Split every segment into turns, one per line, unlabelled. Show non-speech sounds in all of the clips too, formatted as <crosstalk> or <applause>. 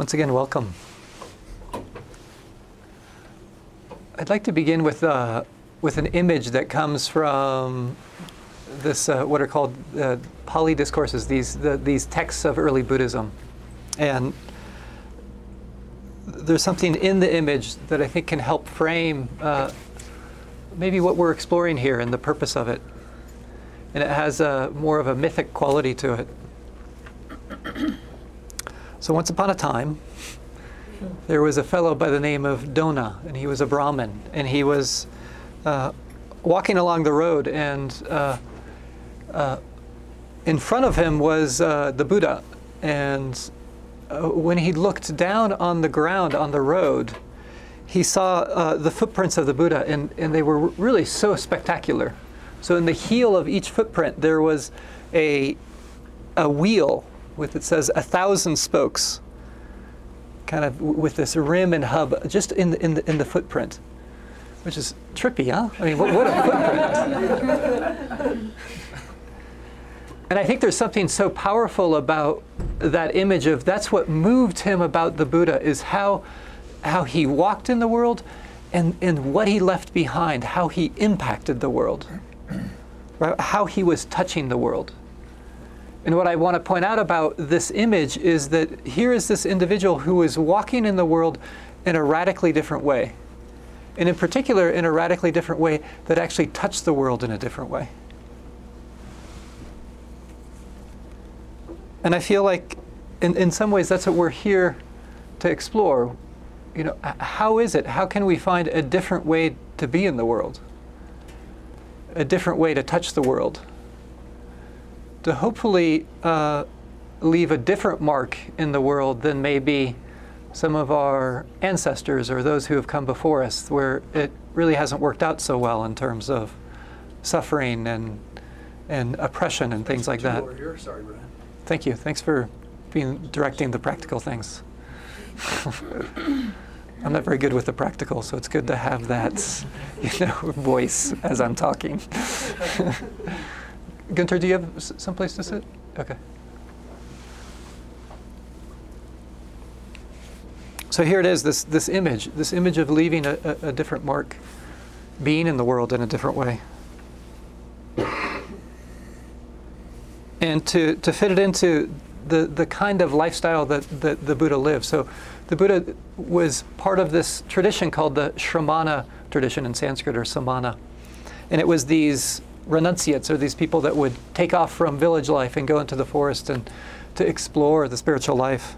Once again, welcome. I'd like to begin with, uh, with an image that comes from this, uh, what are called uh, Pali discourses, these, the, these texts of early Buddhism. And there's something in the image that I think can help frame uh, maybe what we're exploring here and the purpose of it. And it has a, more of a mythic quality to it. So once upon a time, there was a fellow by the name of Dona, and he was a Brahmin, and he was uh, walking along the road, and uh, uh, in front of him was uh, the Buddha, and uh, when he looked down on the ground on the road, he saw uh, the footprints of the Buddha, and, and they were really so spectacular. So in the heel of each footprint, there was a, a wheel with it says a thousand spokes, kind of with this rim and hub just in the, in the, in the footprint, which is trippy, huh? I mean, what, what a footprint! <laughs> and I think there's something so powerful about that image of that's what moved him about the Buddha is how how he walked in the world and, and what he left behind, how he impacted the world, right? how he was touching the world. And what I want to point out about this image is that here is this individual who is walking in the world in a radically different way. And in particular, in a radically different way that actually touched the world in a different way. And I feel like, in, in some ways, that's what we're here to explore. You know, how is it? How can we find a different way to be in the world? A different way to touch the world? To hopefully uh, leave a different mark in the world than maybe some of our ancestors or those who have come before us, where it really hasn't worked out so well in terms of suffering and and oppression and things like that.
Sorry,
Thank you. Thanks for being directing the practical things. <laughs> I'm not very good with the practical, so it's good to have that, <laughs> you know, voice as I'm talking. <laughs> Gunter, do you have some place to sit? Okay. So here it is, this, this image, this image of leaving a, a, a different mark, being in the world in a different way. And to, to fit it into the, the kind of lifestyle that, that the Buddha lived. So the Buddha was part of this tradition called the Shramana tradition in Sanskrit or Samana. And it was these renunciates are these people that would take off from village life and go into the forest and to explore the spiritual life.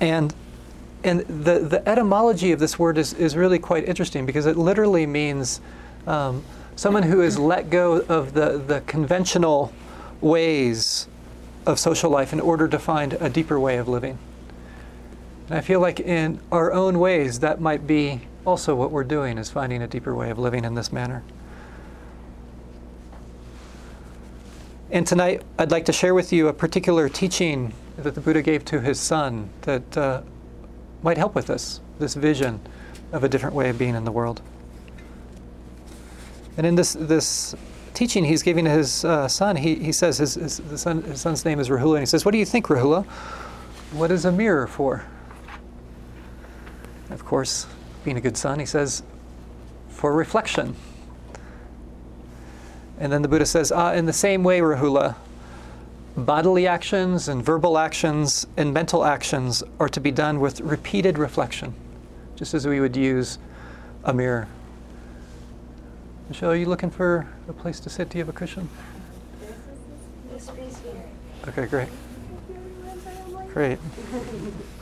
And and the, the etymology of this word is, is really quite interesting because it literally means um, someone who has let go of the, the conventional ways of social life in order to find a deeper way of living. And I feel like in our own ways, that might be also what we're doing is finding a deeper way of living in this manner. And tonight, I'd like to share with you a particular teaching that the Buddha gave to his son that uh, might help with this, this vision of a different way of being in the world. And in this, this teaching he's giving to his uh, son, he, he says his, his, son, his son's name is Rahula, and he says, What do you think, Rahula? What is a mirror for? Of course, being a good son, he says, For reflection. And then the Buddha says, ah, in the same way, Rahula, bodily actions and verbal actions and mental actions are to be done with repeated reflection, just as we would use a mirror. Michelle, are you looking for a place to sit? Do you have a cushion? Okay, great. Great. <laughs>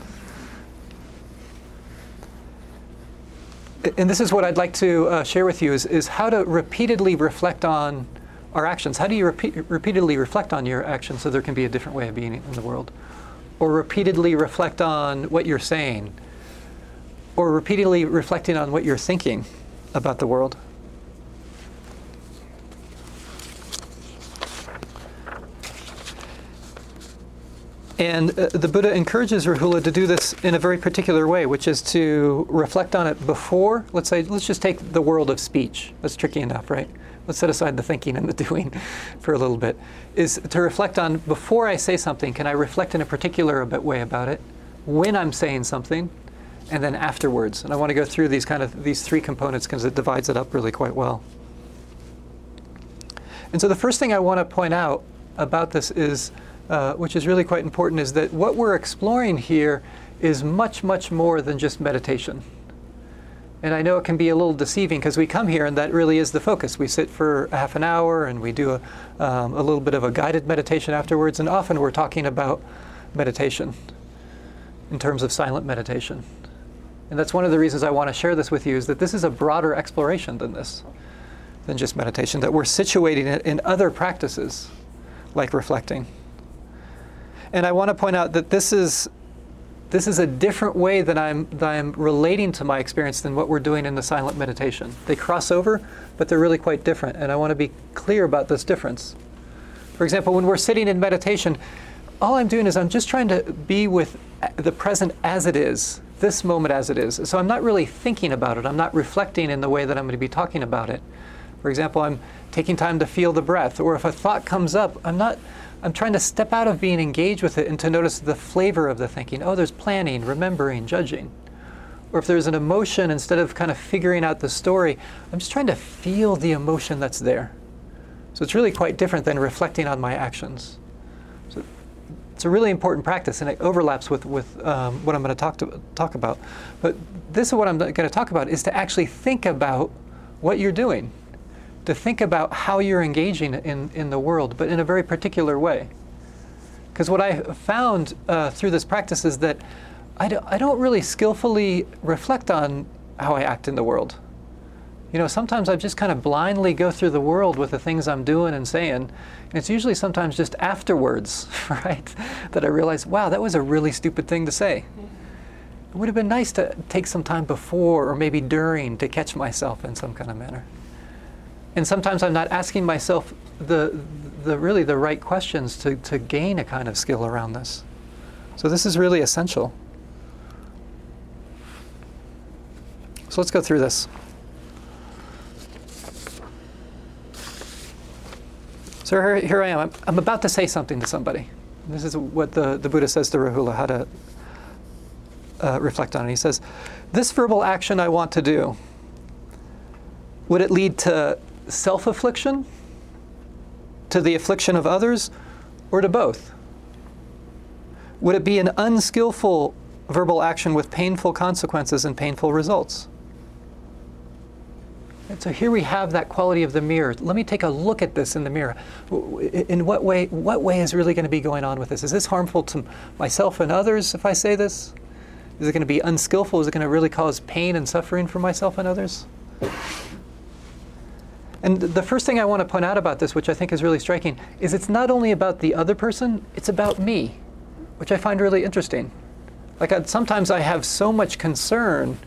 and this is what I'd like to uh, share with you is, is how to repeatedly reflect on our actions. How do you repeat, repeatedly reflect on your actions so there can be a different way of being in the world? Or repeatedly reflect on what you're saying? Or repeatedly reflecting on what you're thinking about the world? And uh, the Buddha encourages Rahula to do this in a very particular way, which is to reflect on it before, let's say, let's just take the world of speech. That's tricky enough, right? Let's set aside the thinking and the doing <laughs> for a little bit. Is to reflect on before I say something, can I reflect in a particular way about it? When I'm saying something, and then afterwards. And I want to go through these kind of these three components because it divides it up really quite well. And so the first thing I want to point out about this is uh, which is really quite important, is that what we're exploring here is much, much more than just meditation. And I know it can be a little deceiving because we come here and that really is the focus. We sit for half an hour and we do a, um, a little bit of a guided meditation afterwards, and often we're talking about meditation in terms of silent meditation. And that's one of the reasons I want to share this with you is that this is a broader exploration than this, than just meditation, that we're situating it in other practices like reflecting. And I want to point out that this is this is a different way that I'm that I'm relating to my experience than what we're doing in the silent meditation. They cross over, but they're really quite different, and I want to be clear about this difference. For example, when we're sitting in meditation, all I'm doing is I'm just trying to be with the present as it is, this moment as it is. So I'm not really thinking about it. I'm not reflecting in the way that I'm going to be talking about it. For example, I'm taking time to feel the breath, or if a thought comes up, I'm not I'm trying to step out of being engaged with it and to notice the flavor of the thinking. Oh, there's planning, remembering, judging. Or if there's an emotion, instead of kind of figuring out the story, I'm just trying to feel the emotion that's there. So it's really quite different than reflecting on my actions. So it's a really important practice, and it overlaps with, with um, what I'm going to talk, to talk about. But this is what I'm going to talk about, is to actually think about what you're doing to think about how you're engaging in, in the world, but in a very particular way. Because what I found uh, through this practice is that I, do, I don't really skillfully reflect on how I act in the world. You know, sometimes I just kind of blindly go through the world with the things I'm doing and saying. And it's usually sometimes just afterwards, <laughs> right, that I realize, wow, that was a really stupid thing to say. It would have been nice to take some time before or maybe during to catch myself in some kind of manner and sometimes I'm not asking myself the, the really the right questions to, to gain a kind of skill around this. So this is really essential. So let's go through this. So here, here I am. I'm, I'm, about to say something to somebody. This is what the, the Buddha says to Rahula, how to uh, reflect on it. He says, This verbal action I want to do, would it lead to self affliction, to the affliction of others, or to both? Would it be an unskillful verbal action with painful consequences and painful results? And so here we have that quality of the mirror. Let me take a look at this in the mirror. In what way, what way is really going to be going on with this? Is this harmful to myself and others if I say this? Is it going to be unskillful? Is it going to really cause pain and suffering for myself and others? And the first thing I want to point out about this, which I think is really striking, is it's not only about the other person, it's about me, which I find really interesting. Like I, sometimes I have so much concern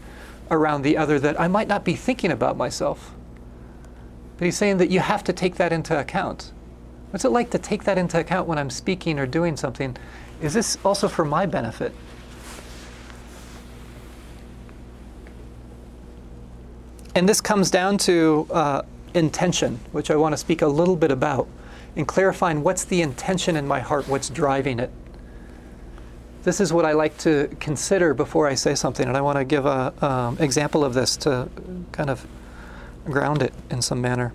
around the other that I might not be thinking about myself. But he's saying that you have to take that into account. What's it like to take that into account when I'm speaking or doing something? Is this also for my benefit? And this comes down to uh, intention, which I want to speak a little bit about, and clarifying what's the intention in my heart, what's driving it. This is what I like to consider before I say something, and I want to give an um, example of this to kind of ground it in some manner.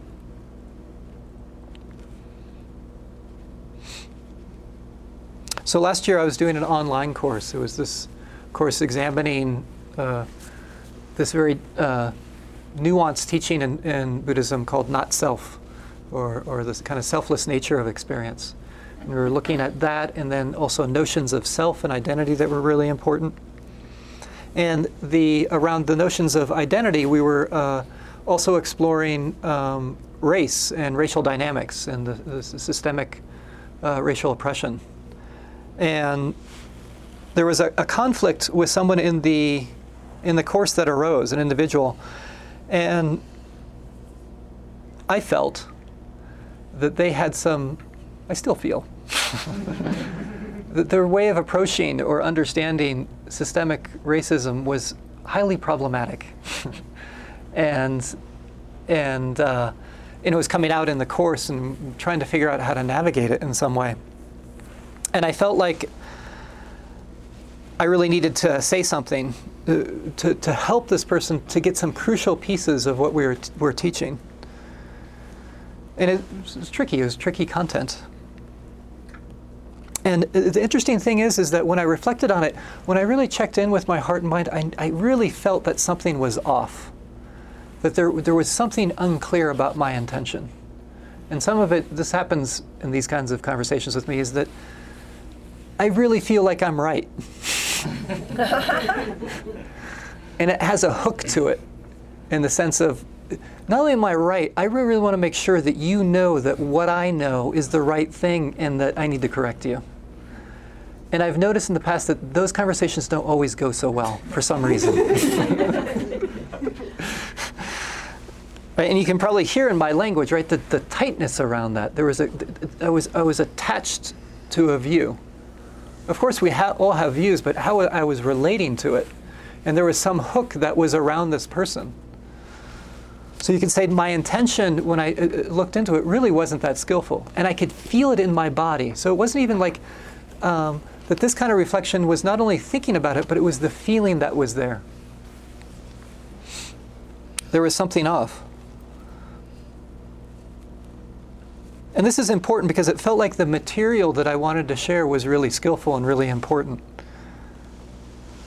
So last year I was doing an online course. It was this course examining uh, this very uh, nuanced teaching in, in Buddhism called not self, or, or this kind of selfless nature of experience. And we were looking at that, and then also notions of self and identity that were really important. And the around the notions of identity, we were uh, also exploring um, race and racial dynamics and the, the systemic uh, racial oppression. And there was a, a conflict with someone in the in the course that arose, an individual and I felt that they had some, I still feel, <laughs> that their way of approaching or understanding systemic racism was highly problematic, <laughs> and and uh, and it was coming out in the course and trying to figure out how to navigate it in some way. And I felt like I really needed to say something uh, to, to help this person to get some crucial pieces of what we were, were teaching. And it was tricky, it was tricky content. And the interesting thing is, is that when I reflected on it, when I really checked in with my heart and mind, I, I really felt that something was off. That there, there was something unclear about my intention. And some of it, this happens in these kinds of conversations with me, is that I really feel like I'm right. <laughs> <laughs> and it has a hook to it in the sense of not only am I right, I really, really want to make sure that you know that what I know is the right thing and that I need to correct you. And I've noticed in the past that those conversations don't always go so well for some reason. <laughs> right? And you can probably hear in my language, right, the, the tightness around that. There was a, I was, I was attached to a view. Of course, we ha- all have views, but how I was relating to it. And there was some hook that was around this person. So you can say my intention when I uh, uh, looked into it really wasn't that skillful. And I could feel it in my body. So it wasn't even like um, that this kind of reflection was not only thinking about it, but it was the feeling that was there. There was something off. And this is important because it felt like the material that I wanted to share was really skillful and really important.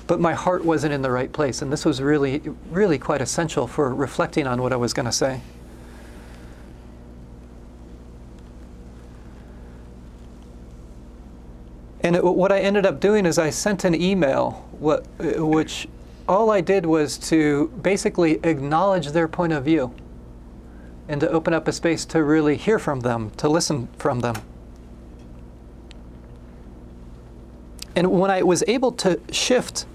But my heart wasn't in the right place, and this was really, really quite essential for reflecting on what I was going to say. And it, what I ended up doing is I sent an email, what, which all I did was to basically acknowledge their point of view and to open up a space to really hear from them, to listen from them. And when I was able to shift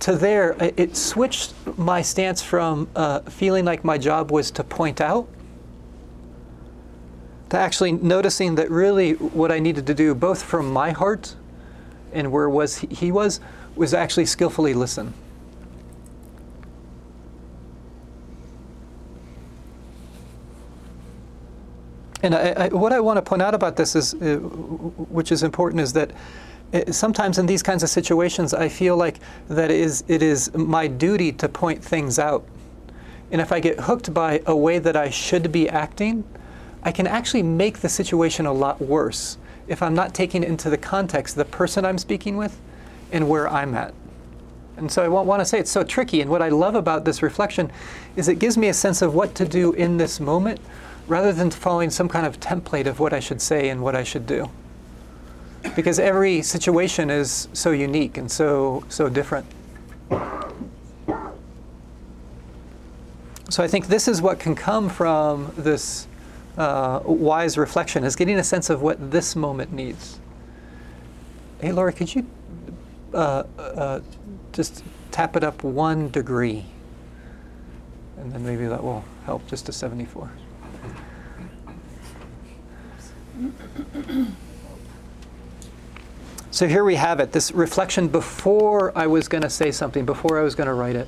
to there, it switched my stance from uh, feeling like my job was to point out to actually noticing that really what I needed to do, both from my heart and where was he was, was actually skillfully listen. And I, I, what I want to point out about this is, uh, which is important, is that uh, sometimes in these kinds of situations, I feel like that is it is my duty to point things out. And if I get hooked by a way that I should be acting, I can actually make the situation a lot worse if I'm not taking into the context the person I'm speaking with and where I'm at. And so I want to say it's so tricky. And what I love about this reflection is it gives me a sense of what to do in this moment rather than following some kind of template of what I should say and what I should do. Because every situation is so unique and so, so different. So I think this is what can come from this uh, wise reflection, is getting a sense of what this moment needs. Hey, Laura, could you uh, uh, just tap it up one degree? And then maybe that will help just to 74. So here we have it this reflection before I was going to say something, before I was going to write it.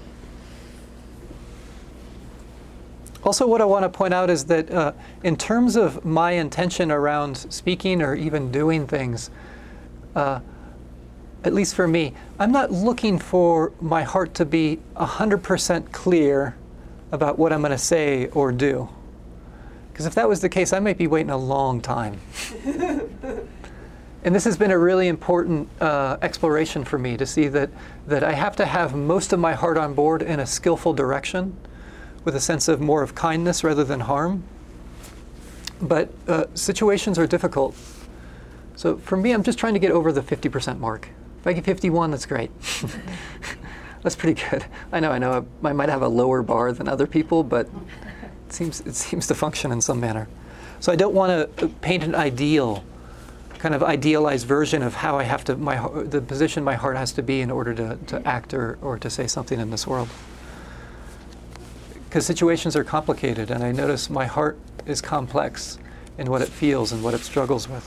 Also, what I want to point out is that uh, in terms of my intention around speaking or even doing things, uh, at least for me, I'm not looking for my heart to be 100% clear about what I'm going to say or do. Because if that was the case, I might be waiting a long time. and this has been a really important uh, exploration for me to see that, that I have to have most of my heart on board in a skillful direction with a sense of more of kindness rather than harm. But uh, situations are difficult. So for me, I'm just trying to get over the 50% mark. If I get 51, that's great. <laughs> that's pretty good. I know, I know, I might have a lower bar than other people, but it seems, it seems to function in some manner. So I don't want to paint an ideal, kind of idealized version of how I have to, my, the position my heart has to be in order to, to act or, or to say something in this world. Because situations are complicated, and I notice my heart is complex in what it feels and what it struggles with.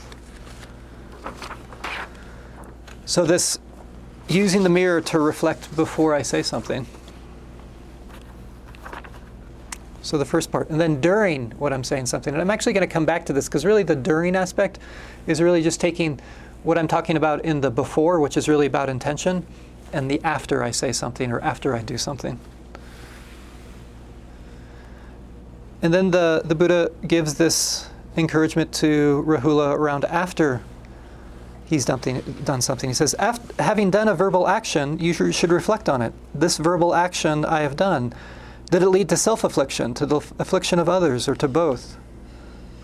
So, this using the mirror to reflect before I say something. So, the first part. And then during what I'm saying something. And I'm actually going to come back to this because really the during aspect is really just taking what I'm talking about in the before, which is really about intention, and the after I say something or after I do something. And then the, the Buddha gives this encouragement to Rahula around after he's done, done something. He says, having done a verbal action, you should reflect on it. This verbal action I have done, did it lead to self affliction, to the affliction of others, or to both?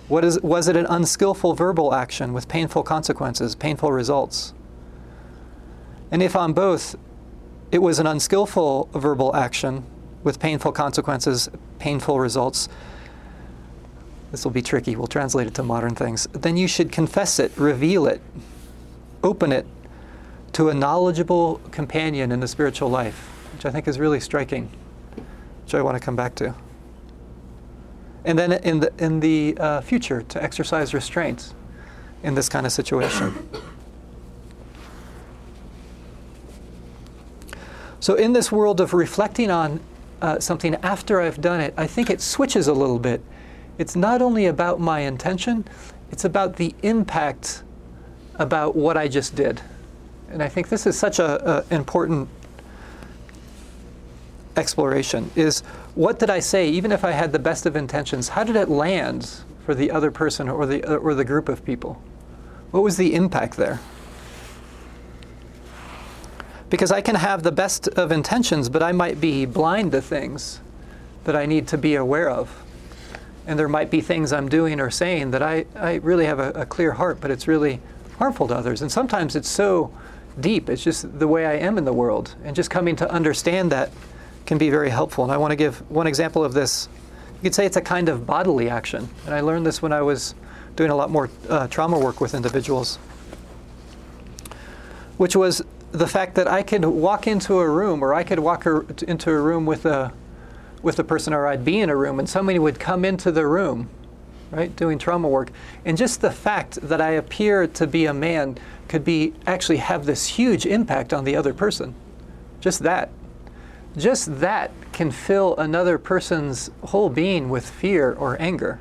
What is, was it an unskillful verbal action with painful consequences, painful results? And if on both, it was an unskillful verbal action with painful consequences, painful results, this will be tricky. We'll translate it to modern things. Then you should confess it, reveal it, open it to a knowledgeable companion in the spiritual life, which I think is really striking, which I want to come back to. And then in the, in the uh, future, to exercise restraint in this kind of situation. <coughs> So, in this world of reflecting on uh, something after I've done it, I think it switches a little bit it's not only about my intention, it's about the impact about what I just did. And I think this is such an important exploration is what did I say even if I had the best of intentions how did it land for the other person or the uh, or the group of people what was the impact there because I can have the best of intentions but I might be blind to things that I need to be aware of and there might be things I'm doing or saying that I, I really have a, a clear heart, but it's really harmful to others. And sometimes it's so deep, it's just the way I am in the world. And just coming to understand that can be very helpful. And I want to give one example of this. You could say it's a kind of bodily action. And I learned this when I was doing a lot more uh, trauma work with individuals, which was the fact that I could walk into a room or I could walk into a room with a with the person, or I'd be in a room and somebody would come into the room, right, doing trauma work. And just the fact that I appear to be a man could be actually have this huge impact on the other person. Just that. Just that can fill another person's whole being with fear or anger.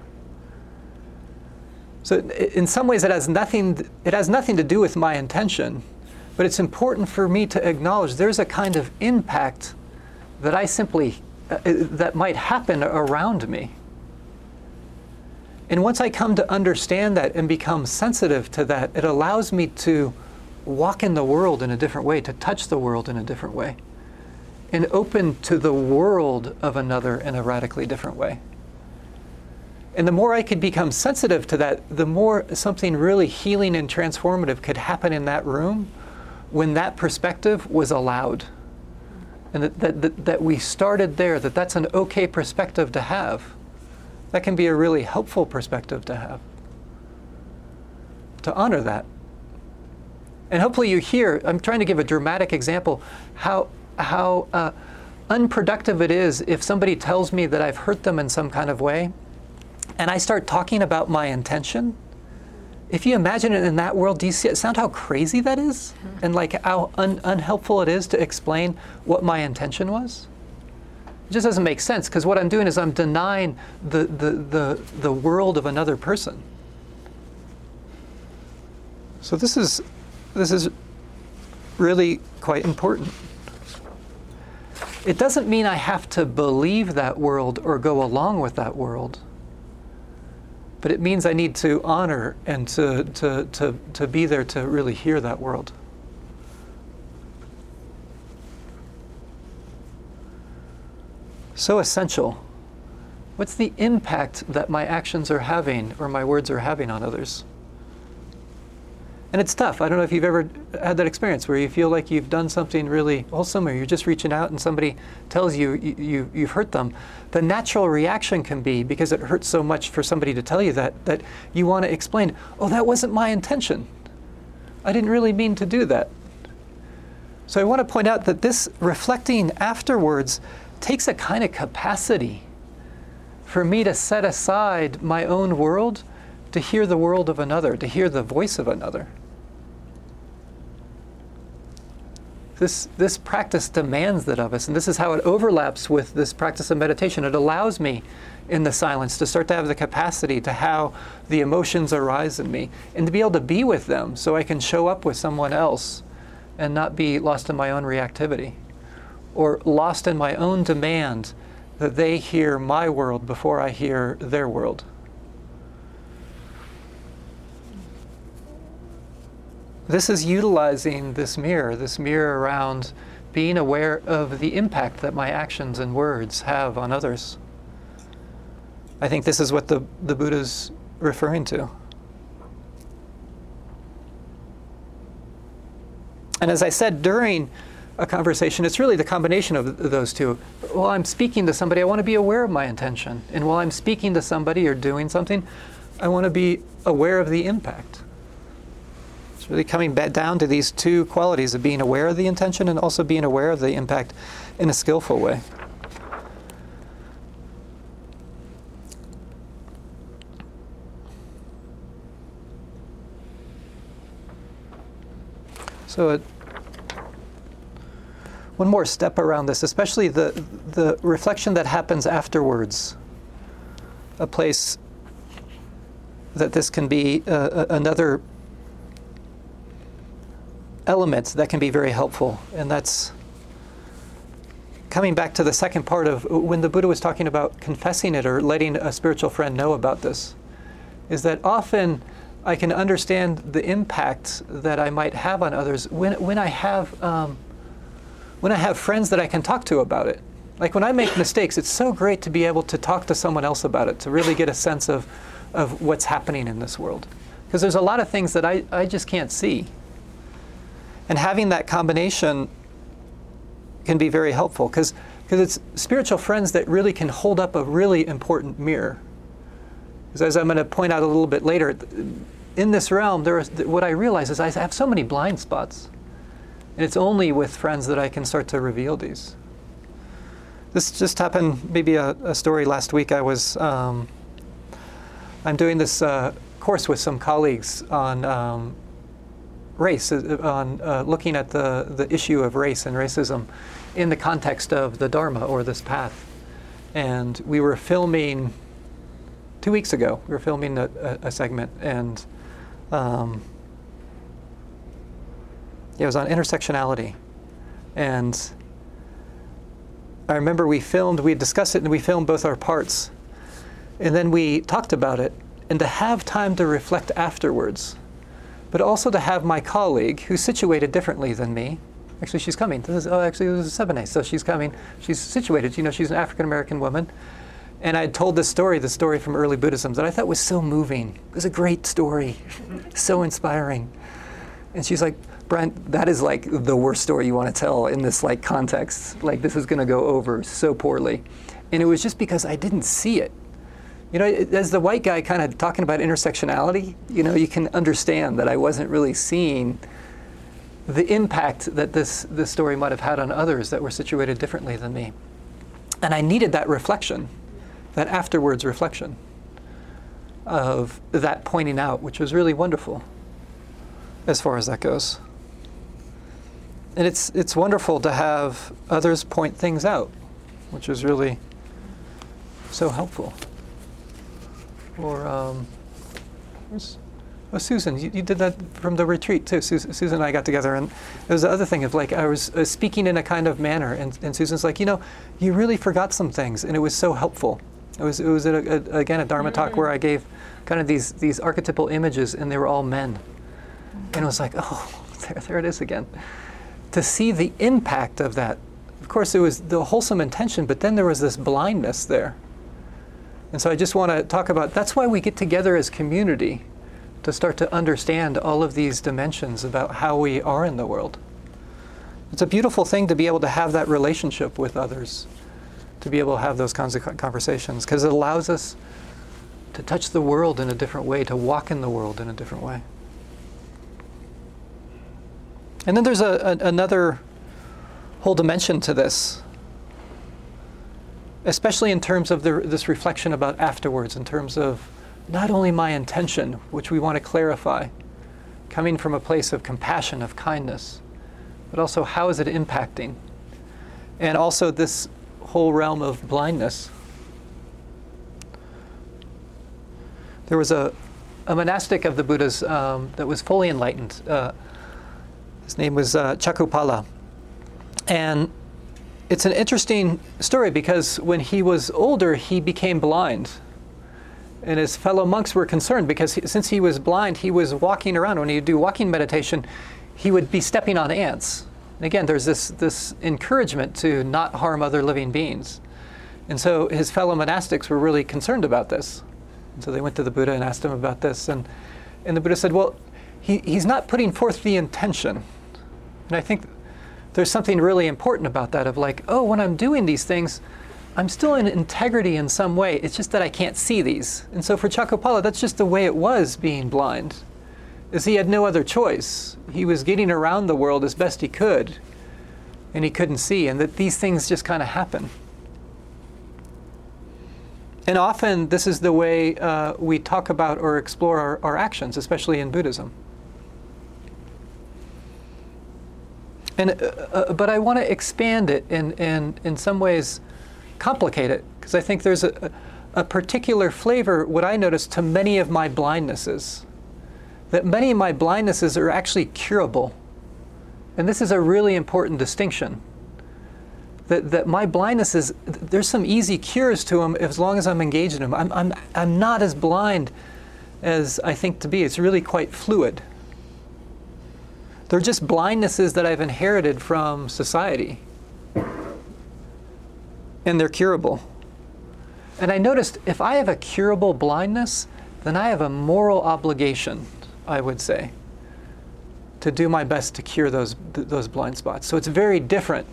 So in some ways it has nothing it has nothing to do with my intention, but it's important for me to acknowledge there's a kind of impact that I simply uh, that might happen around me. And once I come to understand that and become sensitive to that, it allows me to walk in the world in a different way, to touch the world in a different way, and open to the world of another in a radically different way. And the more I could become sensitive to that, the more something really healing and transformative could happen in that room when that perspective was allowed and that, that, that, that we started there, that that's an okay perspective to have. That can be a really helpful perspective to have. To honor that. And hopefully you hear, I'm trying to give a dramatic example, how, how uh, unproductive it is if somebody tells me that I've hurt them in some kind of way, and I start talking about my intention if you imagine it in that world, do you see it sound how crazy that is? Mm-hmm. And like how un- unhelpful it is to explain what my intention was? It just doesn't make sense because what I'm doing is I'm denying the, the, the, the world of another person. So this is this is really quite important. It doesn't mean I have to believe that world or go along with that world but it means I need to honor and to, to, to, to be there to really hear that world. So essential. What's the impact that my actions are having or my words are having on others? And it's tough. I don't know if you've ever had that experience where you feel like you've done something really wholesome or you're just reaching out and somebody tells you, you, you you've hurt them. The natural reaction can be, because it hurts so much for somebody to tell you that, that you want to explain, oh, that wasn't my intention. I didn't really mean to do that. So I want to point out that this reflecting afterwards takes a kind of capacity for me to set aside my own world to hear the world of another, to hear the voice of another. This, this practice demands that of us, and this is how it overlaps with this practice of meditation. It allows me in the silence to start to have the capacity to how the emotions arise in me and to be able to be with them so I can show up with someone else and not be lost in my own reactivity or lost in my own demand that they hear my world before I hear their world. This is utilizing this mirror, this mirror around being aware of the impact that my actions and words have on others. I think this is what the, the Buddha's referring to. And as I said during a conversation, it's really the combination of those two. While I'm speaking to somebody, I want to be aware of my intention. And while I'm speaking to somebody or doing something, I want to be aware of the impact. Really coming back down to these two qualities of being aware of the intention and also being aware of the impact in a skillful way. So, it, one more step around this, especially the, the reflection that happens afterwards. A place that this can be uh, another elements that can be very helpful. And that's coming back to the second part of when the Buddha was talking about confessing it or letting a spiritual friend know about this, is that often I can understand the impact that I might have on others when, when I have um, when I have friends that I can talk to about it. Like when I make <coughs> mistakes, it's so great to be able to talk to someone else about it, to really get a sense of, of what's happening in this world. Because there's a lot of things that I, I just can't see. And having that combination can be very helpful because because it's spiritual friends that really can hold up a really important mirror. Because as I'm going to point out a little bit later, in this realm, there is, what I realize is I have so many blind spots. And it's only with friends that I can start to reveal these. This just happened, maybe a, a story last week. I was, um, I'm doing this uh, course with some colleagues on um, race, uh, on uh, looking at the, the issue of race and racism in the context of the Dharma or this path. And we were filming two weeks ago. We were filming a, a, a segment, and um, it was on intersectionality. And I remember we filmed, we discussed it, and we filmed both our parts. And then we talked about it, and to have time to reflect afterwards but also to have my colleague, who's situated differently than me, actually she's coming. This is, oh, actually this is Sebene, so she's coming. She's situated. You know, she's an African American woman, and I had told this story, the story from early Buddhism, that I thought was so moving. It was a great story, <laughs> so inspiring. And she's like, Brian, that is like the worst story you want to tell in this like context. Like this is going to go over so poorly. And it was just because I didn't see it. You know, as the white guy kind of talking about intersectionality, you know, you can understand that I wasn't really seeing the impact that this, this story might have had on others that were situated differently than me. And I needed that reflection, that afterwards reflection of that pointing out, which was really wonderful as far as that goes. And it's, it's wonderful to have others point things out, which is really so helpful. Or, um, oh, Susan, you, you, did that from the retreat too. Susan, Susan, and I got together, and it was the other thing of like I was uh, speaking in a kind of manner, and, and Susan's like, you know, you really forgot some things, and it was so helpful. It was it was a, a, again a Dharma talk where I gave kind of these these archetypal images, and they were all men, and it was like, oh, there, there it is again. To see the impact of that, of course, it was the wholesome intention, but then there was this blindness there and so I just want to talk about that's why we get together as community to start to understand all of these dimensions about how we are in the world. It's a beautiful thing to be able to have that relationship with others, to be able to have those kinds of conversations, because it allows us to touch the world in a different way, to walk in the world in a different way. And then there's a, a another whole dimension to this especially in terms of the, this reflection about afterwards, in terms of not only my intention, which we want to clarify, coming from a place of compassion, of kindness, but also how is it impacting? And also this whole realm of blindness. There was a, a monastic of the Buddhas um, that was fully enlightened. Uh, his name was uh, Chakkhupala. And it's an interesting story because when he was older, he became blind. And his fellow monks were concerned because he, since he was blind, he was walking around. When he would do walking meditation, he would be stepping on ants. And again, there's this, this encouragement to not harm other living beings. And so his fellow monastics were really concerned about this. And so they went to the Buddha and asked him about this. And, and the Buddha said, Well, he, he's not putting forth the intention. And I think there's something really important about that of like, oh, when I'm doing these things, I'm still in integrity in some way. It's just that I can't see these. And so for Chakkhupala, that's just the way it was being blind. Is he had no other choice. He was getting around the world as best he could, and he couldn't see, and that these things just kind of happen. And often, this is the way uh, we talk about or explore our, our actions, especially in Buddhism. And, uh, uh, but I want to expand it and, and in some ways complicate it, because I think there's a, a particular flavor, what I notice, to many of my blindnesses. That many of my blindnesses are actually curable. And this is a really important distinction that, that my blindness is, there's some easy cures to them as long as I'm engaged in them. I'm, I'm, I'm not as blind as I think to be. It's really quite fluid. They're just blindnesses that I've inherited from society. And they're curable. And I noticed if I have a curable blindness, then I have a moral obligation, I would say, to do my best to cure those, those blind spots. So it's very different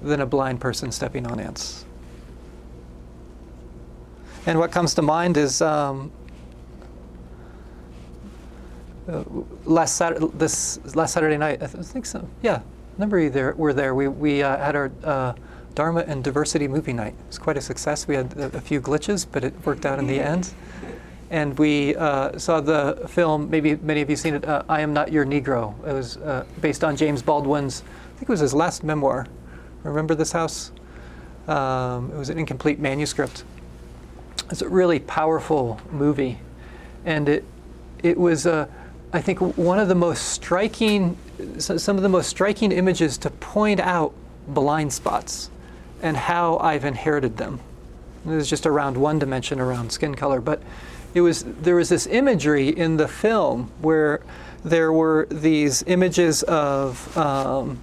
than a blind person stepping on ants. And what comes to mind is um, uh, last Saturday, this last Saturday night. I, th- I think so. Yeah, a number of you there were there. We we uh, had our uh, Dharma and diversity movie night. It was quite a success. We had a, a few glitches, but it worked out in the end. And we uh, saw the film. Maybe many of you seen it. Uh, I am not your Negro. It was based on James Baldwin's. I think it was his last memoir. Remember this house? Um, it was an incomplete manuscript. It's a really powerful movie, and it it was a. I think one of the most striking, some of the most striking images to point out blind spots and how I've inherited them. It was just around one dimension around skin color, but it was there was this imagery in the film where there were these images of um,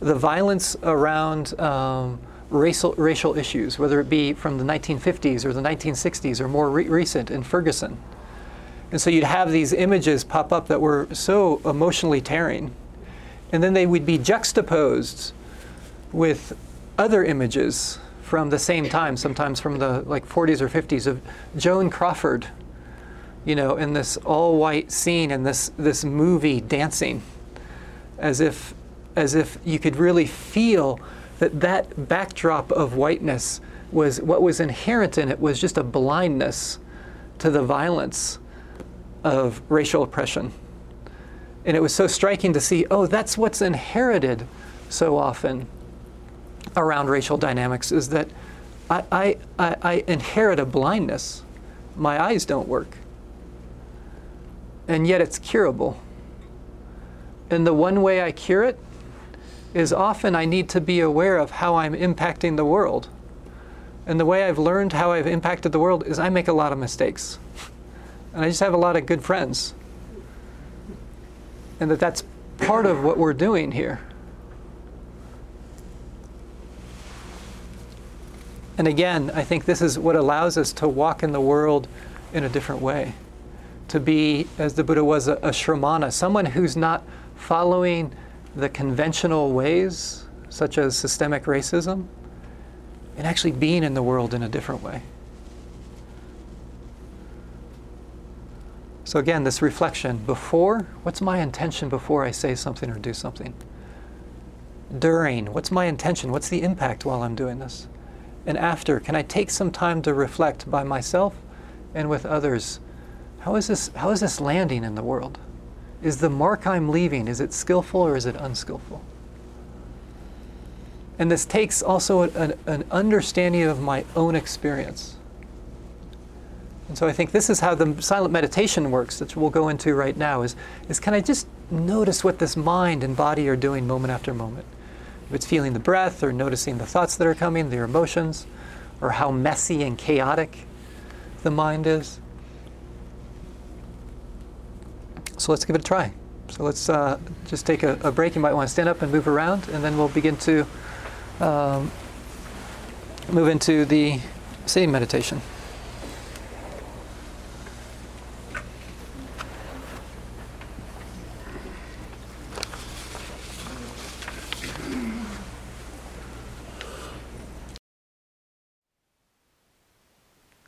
the violence around um, racial, racial issues, whether it be from the 1950s or the 1960s or more re- recent in Ferguson. And so you'd have these images pop up that were so emotionally tearing. And then they would be juxtaposed with other images from the same time, sometimes from the like 40s or 50s of Joan Crawford, you know, in this all white scene in this, this movie dancing as if as if you could really feel that that backdrop of whiteness was what was inherent in it was just a blindness to the violence of racial oppression. And it was so striking to see, oh, that's what's inherited so often around racial dynamics is that I, I, I, I inherit a blindness. My eyes don't work. And yet it's curable. And the one way I cure it is often I need to be aware of how I'm impacting the world. And the way I've learned how I've impacted the world is I make a lot of mistakes. <laughs> And I just have a lot of good friends. And that that's part of what we're doing here. And again, I think this is what allows us to walk in the world in a different way. To be, as the Buddha was, a, a shramana, someone who's not following the conventional ways, such as systemic racism, and actually being in the world in a different way. So, again, this reflection before, what's my intention before I say something or do something? During, what's my intention? What's the impact while I'm doing this? And after, can I take some time to reflect by myself and with others? How is this, how is this landing in the world? Is the mark I'm leaving, is it skillful or is it unskillful? And this takes also an, an understanding of my own experience. And so I think this is how the silent meditation works, that we'll go into right now, is, is can I just notice what this mind and body are doing moment after moment? If it's feeling the breath or noticing the thoughts that are coming, their emotions, or how messy and chaotic the mind is. So let's give it a try. So let's uh, just take a, a, break. You might want to stand up and move around, and then we'll begin to um, move into the sitting meditation.